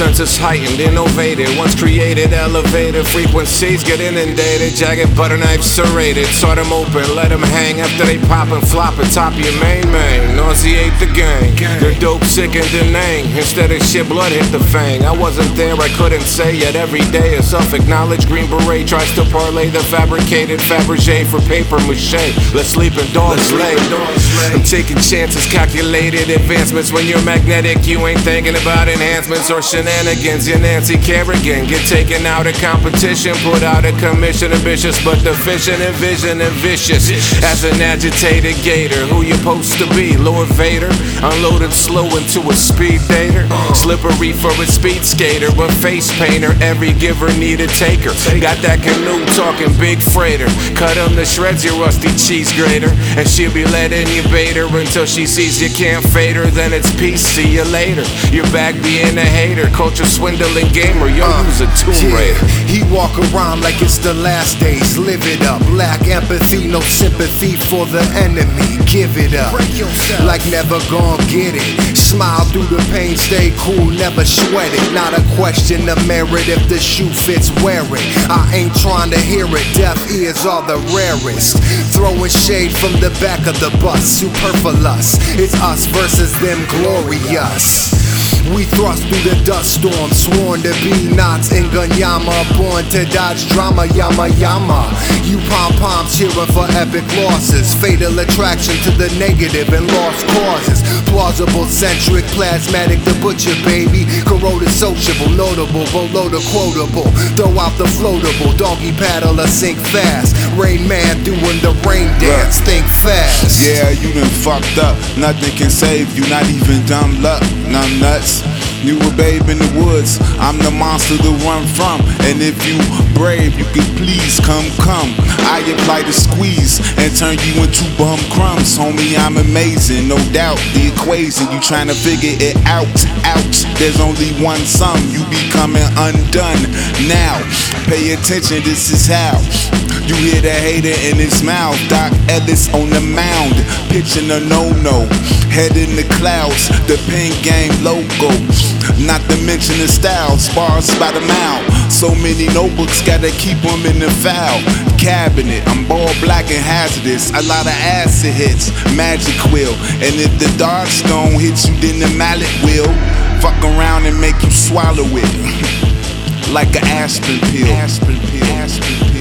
senses heightened, innovated. Once created, elevated. Frequencies get inundated. Jagged butter knife serrated. Sort them open, let them hang after they pop and flop at top your main main. Nauseate the gang. Dope, sick, and denang. Instead of shit, blood hit the fang. I wasn't there, I couldn't say. Yet every day a self acknowledged Green Beret tries to parlay the fabricated Fabergé for paper mache. Let's sleep in dogs lay. I'm taking chances, calculated advancements. When you're magnetic, you ain't thinking about enhancements or shenanigans. You're Nancy Kerrigan. Get taken out of competition, put out of commission. Ambitious, but deficient in vision and vicious. As an agitated gator, who you supposed to be? Lord Vader, unloaded slow into a speed dater. Slippery for a speed skater, but face painter. Every giver need a taker. Got that canoe talking big freighter. Cut him to shreds, your rusty cheese grater. And she'll be letting you bait her until she sees you can't fade her. Then it's peace, see you later. You're back being a hater. Culture swindling gamer, yo, uh, who's a Tomb Raider? He walk around like it's the last days. Live it up. Lack empathy, no sympathy for the enemy. Give it up. Like never gon' get it. Smile through the pain, stay cool, never sweat it. Not a question of merit if the shoe fits, wear it. I ain't trying to hear it. Deaf ears are the rarest. Throwing shade from the back of the bus. Superfluous. It's us versus them glorious. We thrust through the dust storm, sworn to be knots in Gunyama, born to dodge drama, yama yama. You pom poms cheering for epic losses, fatal attraction to the negative and lost causes. Plausible, centric, plasmatic, the butcher baby. Corroded, sociable, notable, below the quotable. Throw out the floatable, doggy paddle or sink fast. Rain man doing the rain dance, think fast. Yeah, you done fucked up. Nothing can save you, not even dumb luck. Numb nuts. You a babe in the woods. I'm the monster to run from. And if you brave, you can please come, come. I apply the squeeze and turn you into bum crumbs. Homie, I'm amazing, no doubt. The equation, you trying to figure it out, out. There's only one sum, you becoming undone. Now, pay attention, this is how. You hear the hater in his mouth. Doc Ellis on the mound, pitching a no-no. Head in the clouds, the pen game logo. Not to mention the style, spars by the mouth. So many notebooks, gotta keep them in the file. Cabinet, I'm ball black and hazardous. A lot of acid hits, magic quill. And if the dark stone hits you, then the mallet will. Fuck around and make you swallow it. like an aspirin pill. Aspirin pill. Aspirin pill.